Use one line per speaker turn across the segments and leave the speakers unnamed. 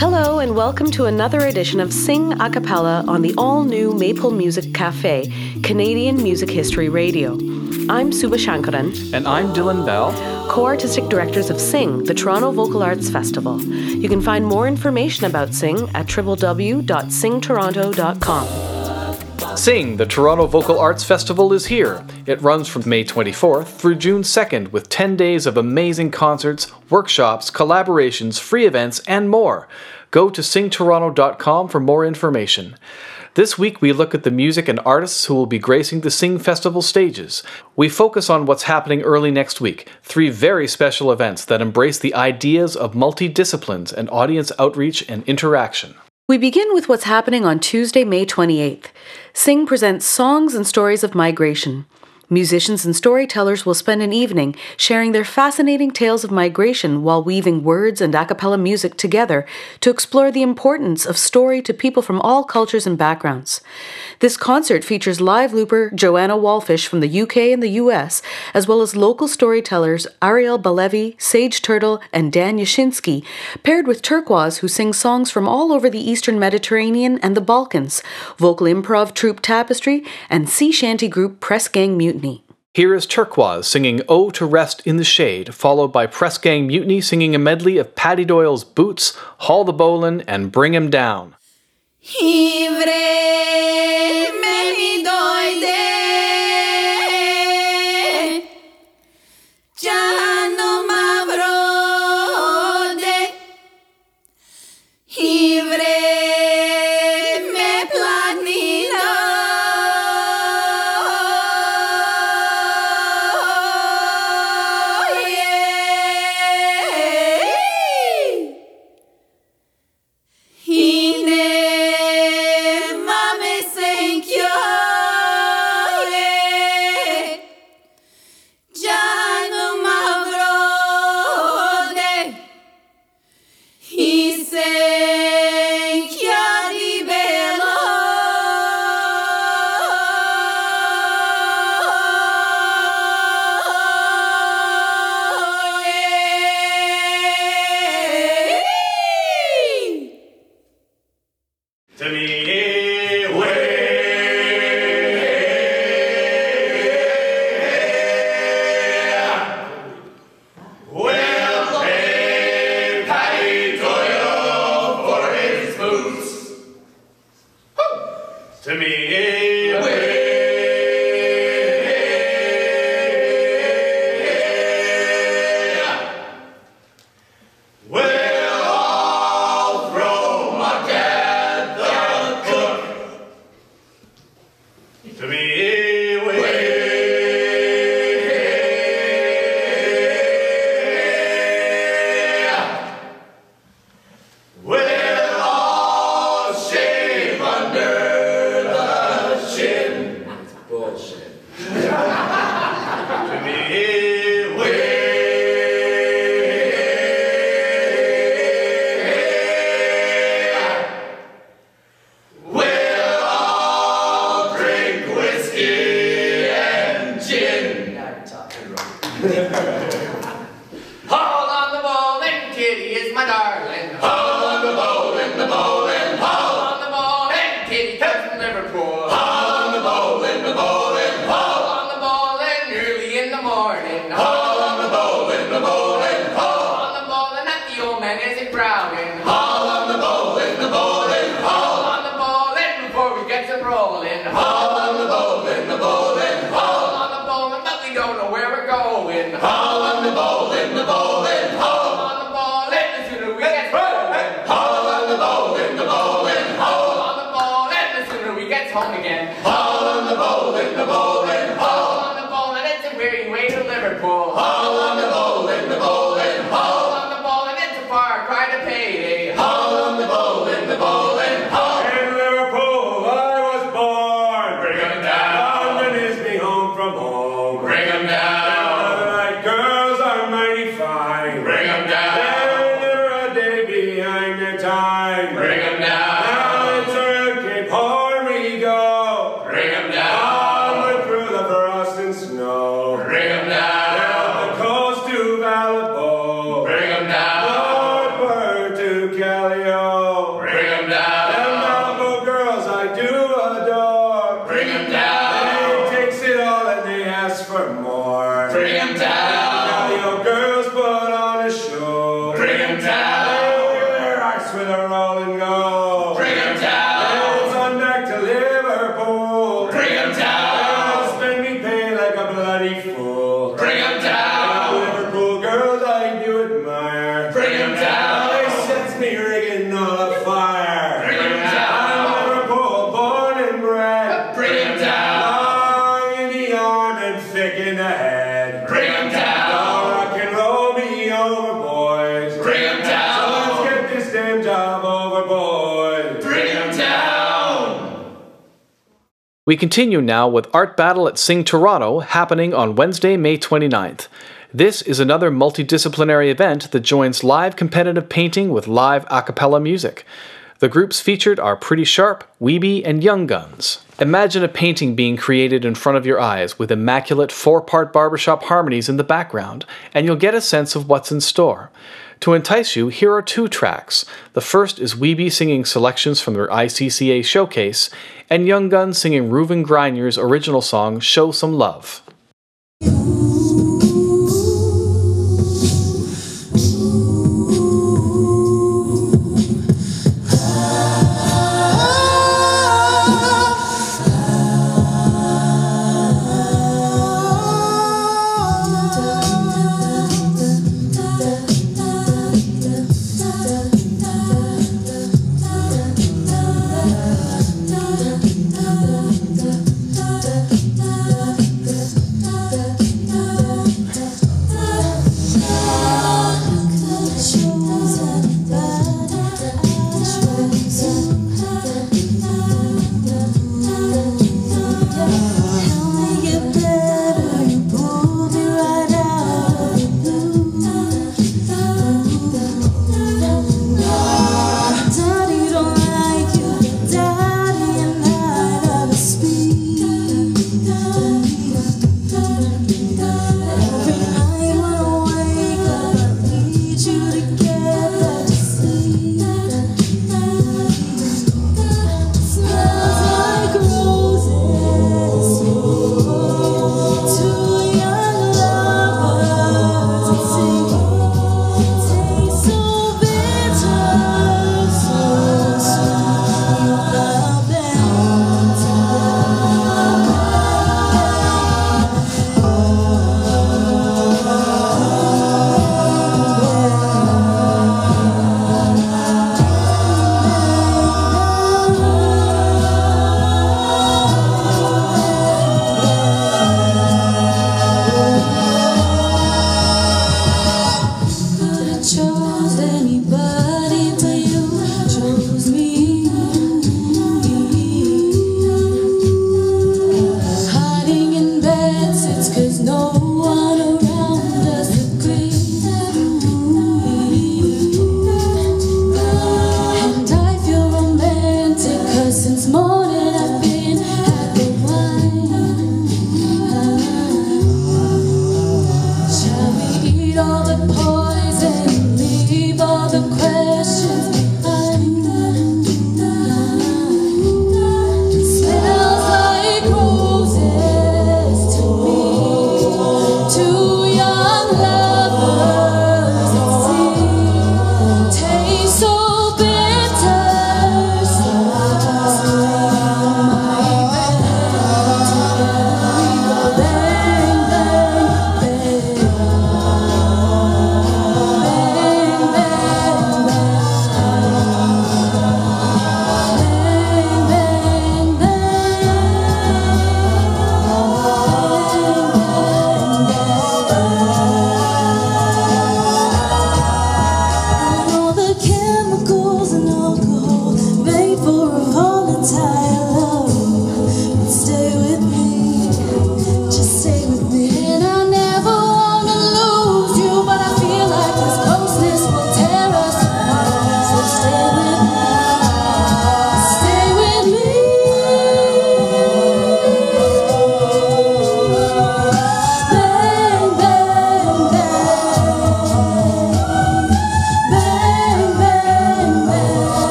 Hello, and welcome to another edition of Sing a Cappella on the all new Maple Music Cafe, Canadian Music History Radio. I'm Suba Shankaran.
And I'm Dylan Bell,
co artistic directors of Sing, the Toronto Vocal Arts Festival. You can find more information about Sing at www.singtoronto.com.
Sing, the Toronto Vocal Arts Festival, is here. It runs from May 24th through June 2nd with 10 days of amazing concerts, workshops, collaborations, free events, and more. Go to singtoronto.com for more information. This week, we look at the music and artists who will be gracing the Sing Festival stages. We focus on what's happening early next week, three very special events that embrace the ideas of multi disciplines and audience outreach and interaction.
We begin with what's happening on Tuesday, May 28th. Sing presents Songs and Stories of Migration. Musicians and storytellers will spend an evening sharing their fascinating tales of migration while weaving words and a cappella music together to explore the importance of story to people from all cultures and backgrounds. This concert features live looper Joanna Wallfisch from the UK and the US, as well as local storytellers Ariel Balevi, Sage Tyrtle, and Dan Yashinsky, paired with Turkwaz, who sings songs from all over the Eastern Mediterranean and the Balkans, vocal improv troupe Tapestry, and sea shanty group Pressgang Mutiny.
Here is Turkwaz singing Oh to Rest in the Shade, followed by Pressgang Mutiny singing a medley of Paddy Doyle's Boots, Haul the Bowlin', and Bring
Him Down.
bowling, all
the bowling,
the bowling, all on
the
bowling,
listen
the bowling, the bowling, on the bowling, listen to
we get home
again. On the
bowling, the bowling,
all on the bowling, it's a
weary way to
Liverpool. All on the bowling, the bowling, all
on
the bowling, it's a far cry
to payday. All
We continue now with Art Battle at Sing Toronto happening on Wednesday, May 29th. This is another multidisciplinary event that joins live competitive painting with live a cappella music. The groups featured are Pretty Sharp, Wibi, and Yonge Guns. Imagine a painting being created in front of your eyes with immaculate four part barbershop harmonies in the background, and you'll get a sense of what's in store. To entice you, here are two tracks. The first is Wibi singing selections from their ICCA showcase, and Yonge Guns singing Reuven Grinier's original song Show Some Love.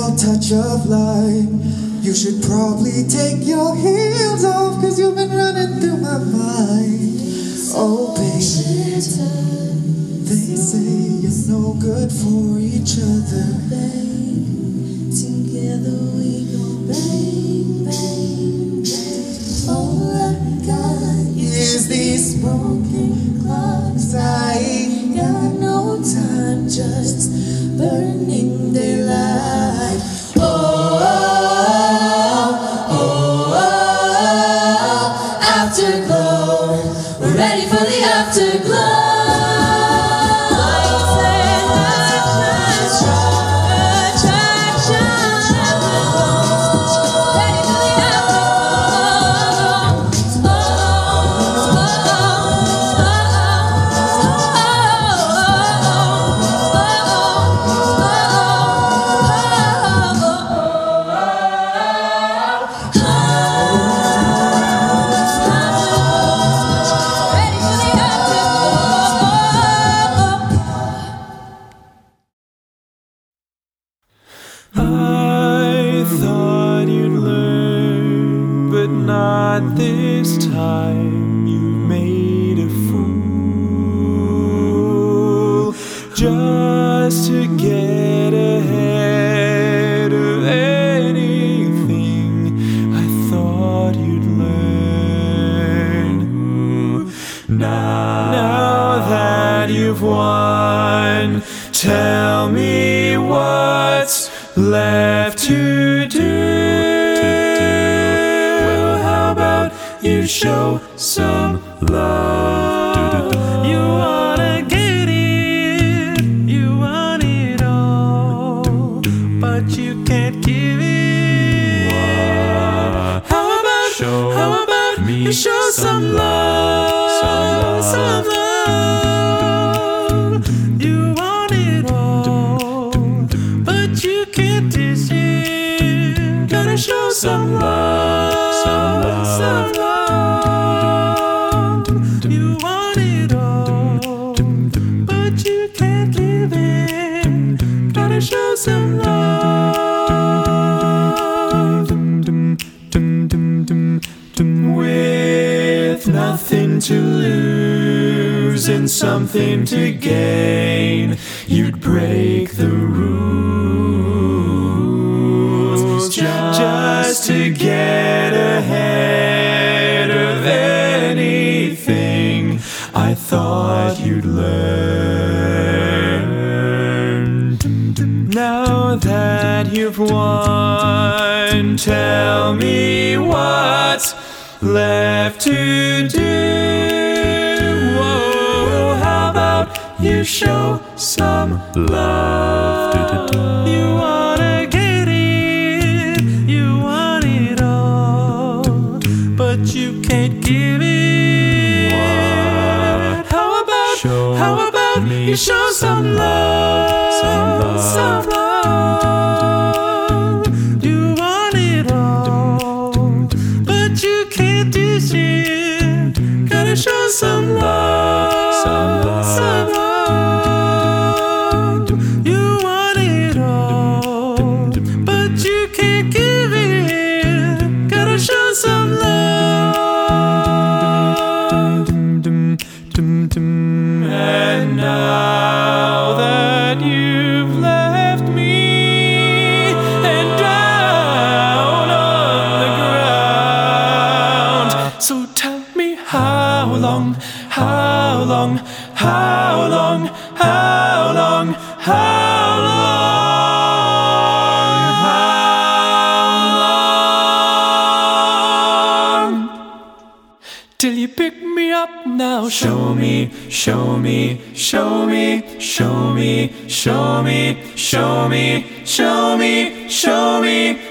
little touch of light. You should probably take
your heels off Cause you've been running through my mind. Oh baby They say you're no good for each other.
Together we go bang, bang, bang All I got
is these broken clocks. I got
no
time
just
burning their light
not this time. You made a fool just to get ahead of anything I thought you'd learn. Now, now that you've won, tell me what's left. show some love. You wanna get it, you want it all, but you can't give it. How about, show how about me you show some love? lose and something to gain, you'd break the rules just, just to get ahead of anything I thought
you'd learn. Now that you've won, tell me what's left to do. show some love. Do, do, do. You wanna get it, you want it all, but you can't give it. How about, how about you show some love, some love? Some love. show me, show me, show me show me, show me, show me, show me, show me,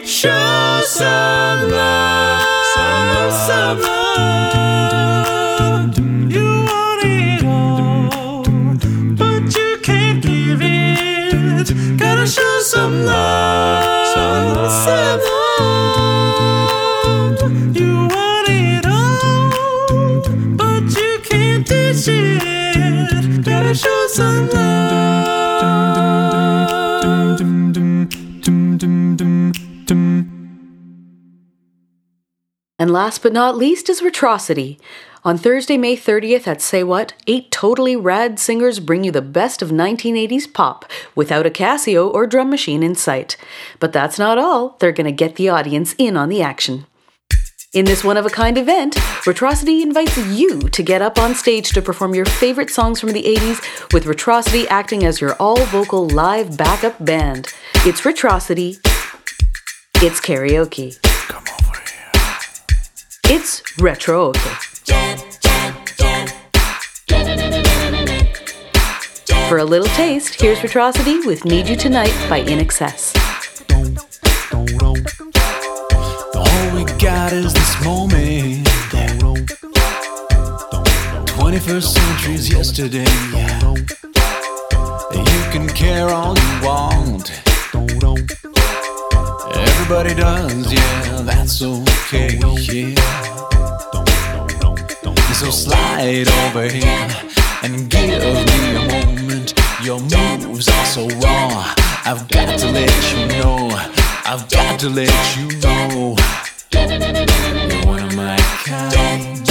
And last but not least is Retrocity. On Thursday, May 30th at Say What, eight totally rad singers bring you the best of 1980s pop without a Casio or drum machine in sight. But that's not all, they're going to get the audience in on the action. In this one of a kind event, Retrocity invites you to get up on stage to perform your favorite songs from the 80s, with Retrocity acting as your all vocal live backup band. It's Retrocity. It's karaoke.
Come here.
It's retro. For a little taste, here's Retrocity with Need You Tonight by INXS.
All we got is this moment. 21st century's yesterday. You can care all you want. Everybody does, yeah, that's okay, yeah. So slide over here and give me a moment. Your moves are so raw. I've got to let you know. I've got to let you know. One of my kind.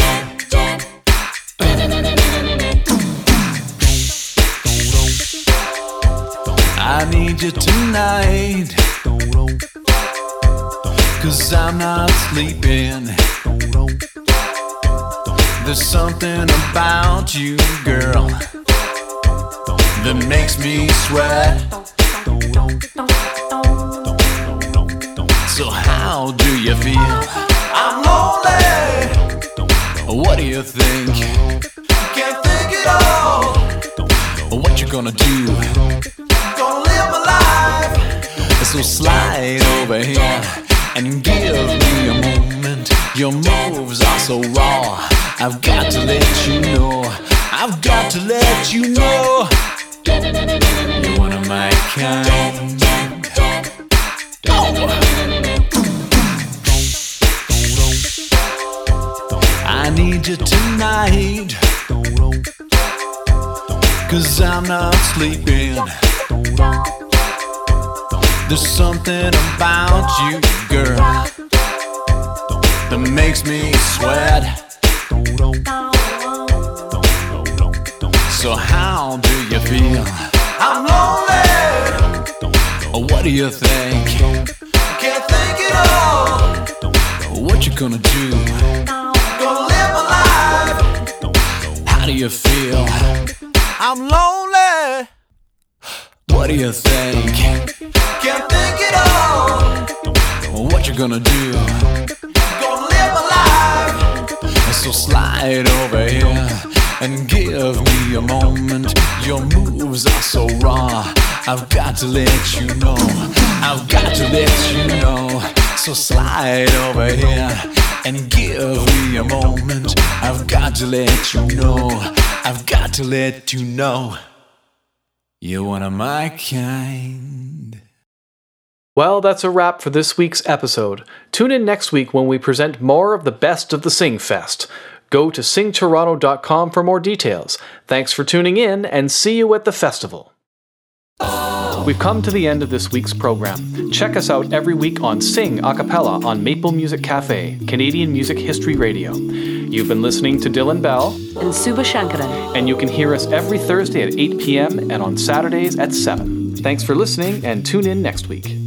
I need you tonight. Cause I'm not sleeping. There's something about you, girl, that makes me sweat. So, how do you feel? I'm lonely. What do you think? Can't think at all. What you gonna do? Gonna live my life. So slide over here and give me a moment. Your moves are so raw. I've got to let you know. I've got to let you know. You're one of my kind. I need you tonight. Cause I'm not sleeping. There's something about you, girl, that makes me sweat. So, how do you feel? I'm lonely. What do you think? Can't think at all. What you gonna do? Gonna live my life. How do you feel? I'm lonely. What do you think? Can't think at all. What you gonna do? Gonna live my life. So slide over here and give me a moment. Your moves are so raw. I've got to let you know. I've got to let you know. So slide over here and give me a moment. I've got to let you know. I've got to let you know. You're one of my kind.
Well, that's a wrap for this week's episode. Tune in next week when we present more of the best of the Sing Fest. Go to singtoronto.com for more details. Thanks for tuning in and see you at the festival. We've come to the end of this week's program. Check us out every week on Sing a cappella on Maple Music Cafe, Canadian Music History Radio. You've been listening to Dylan Bell,
And Suba Shankaran.
and you can hear us every Thursday at 8 p.m. and on Saturdays at 7. Thanks for listening and tune in next week.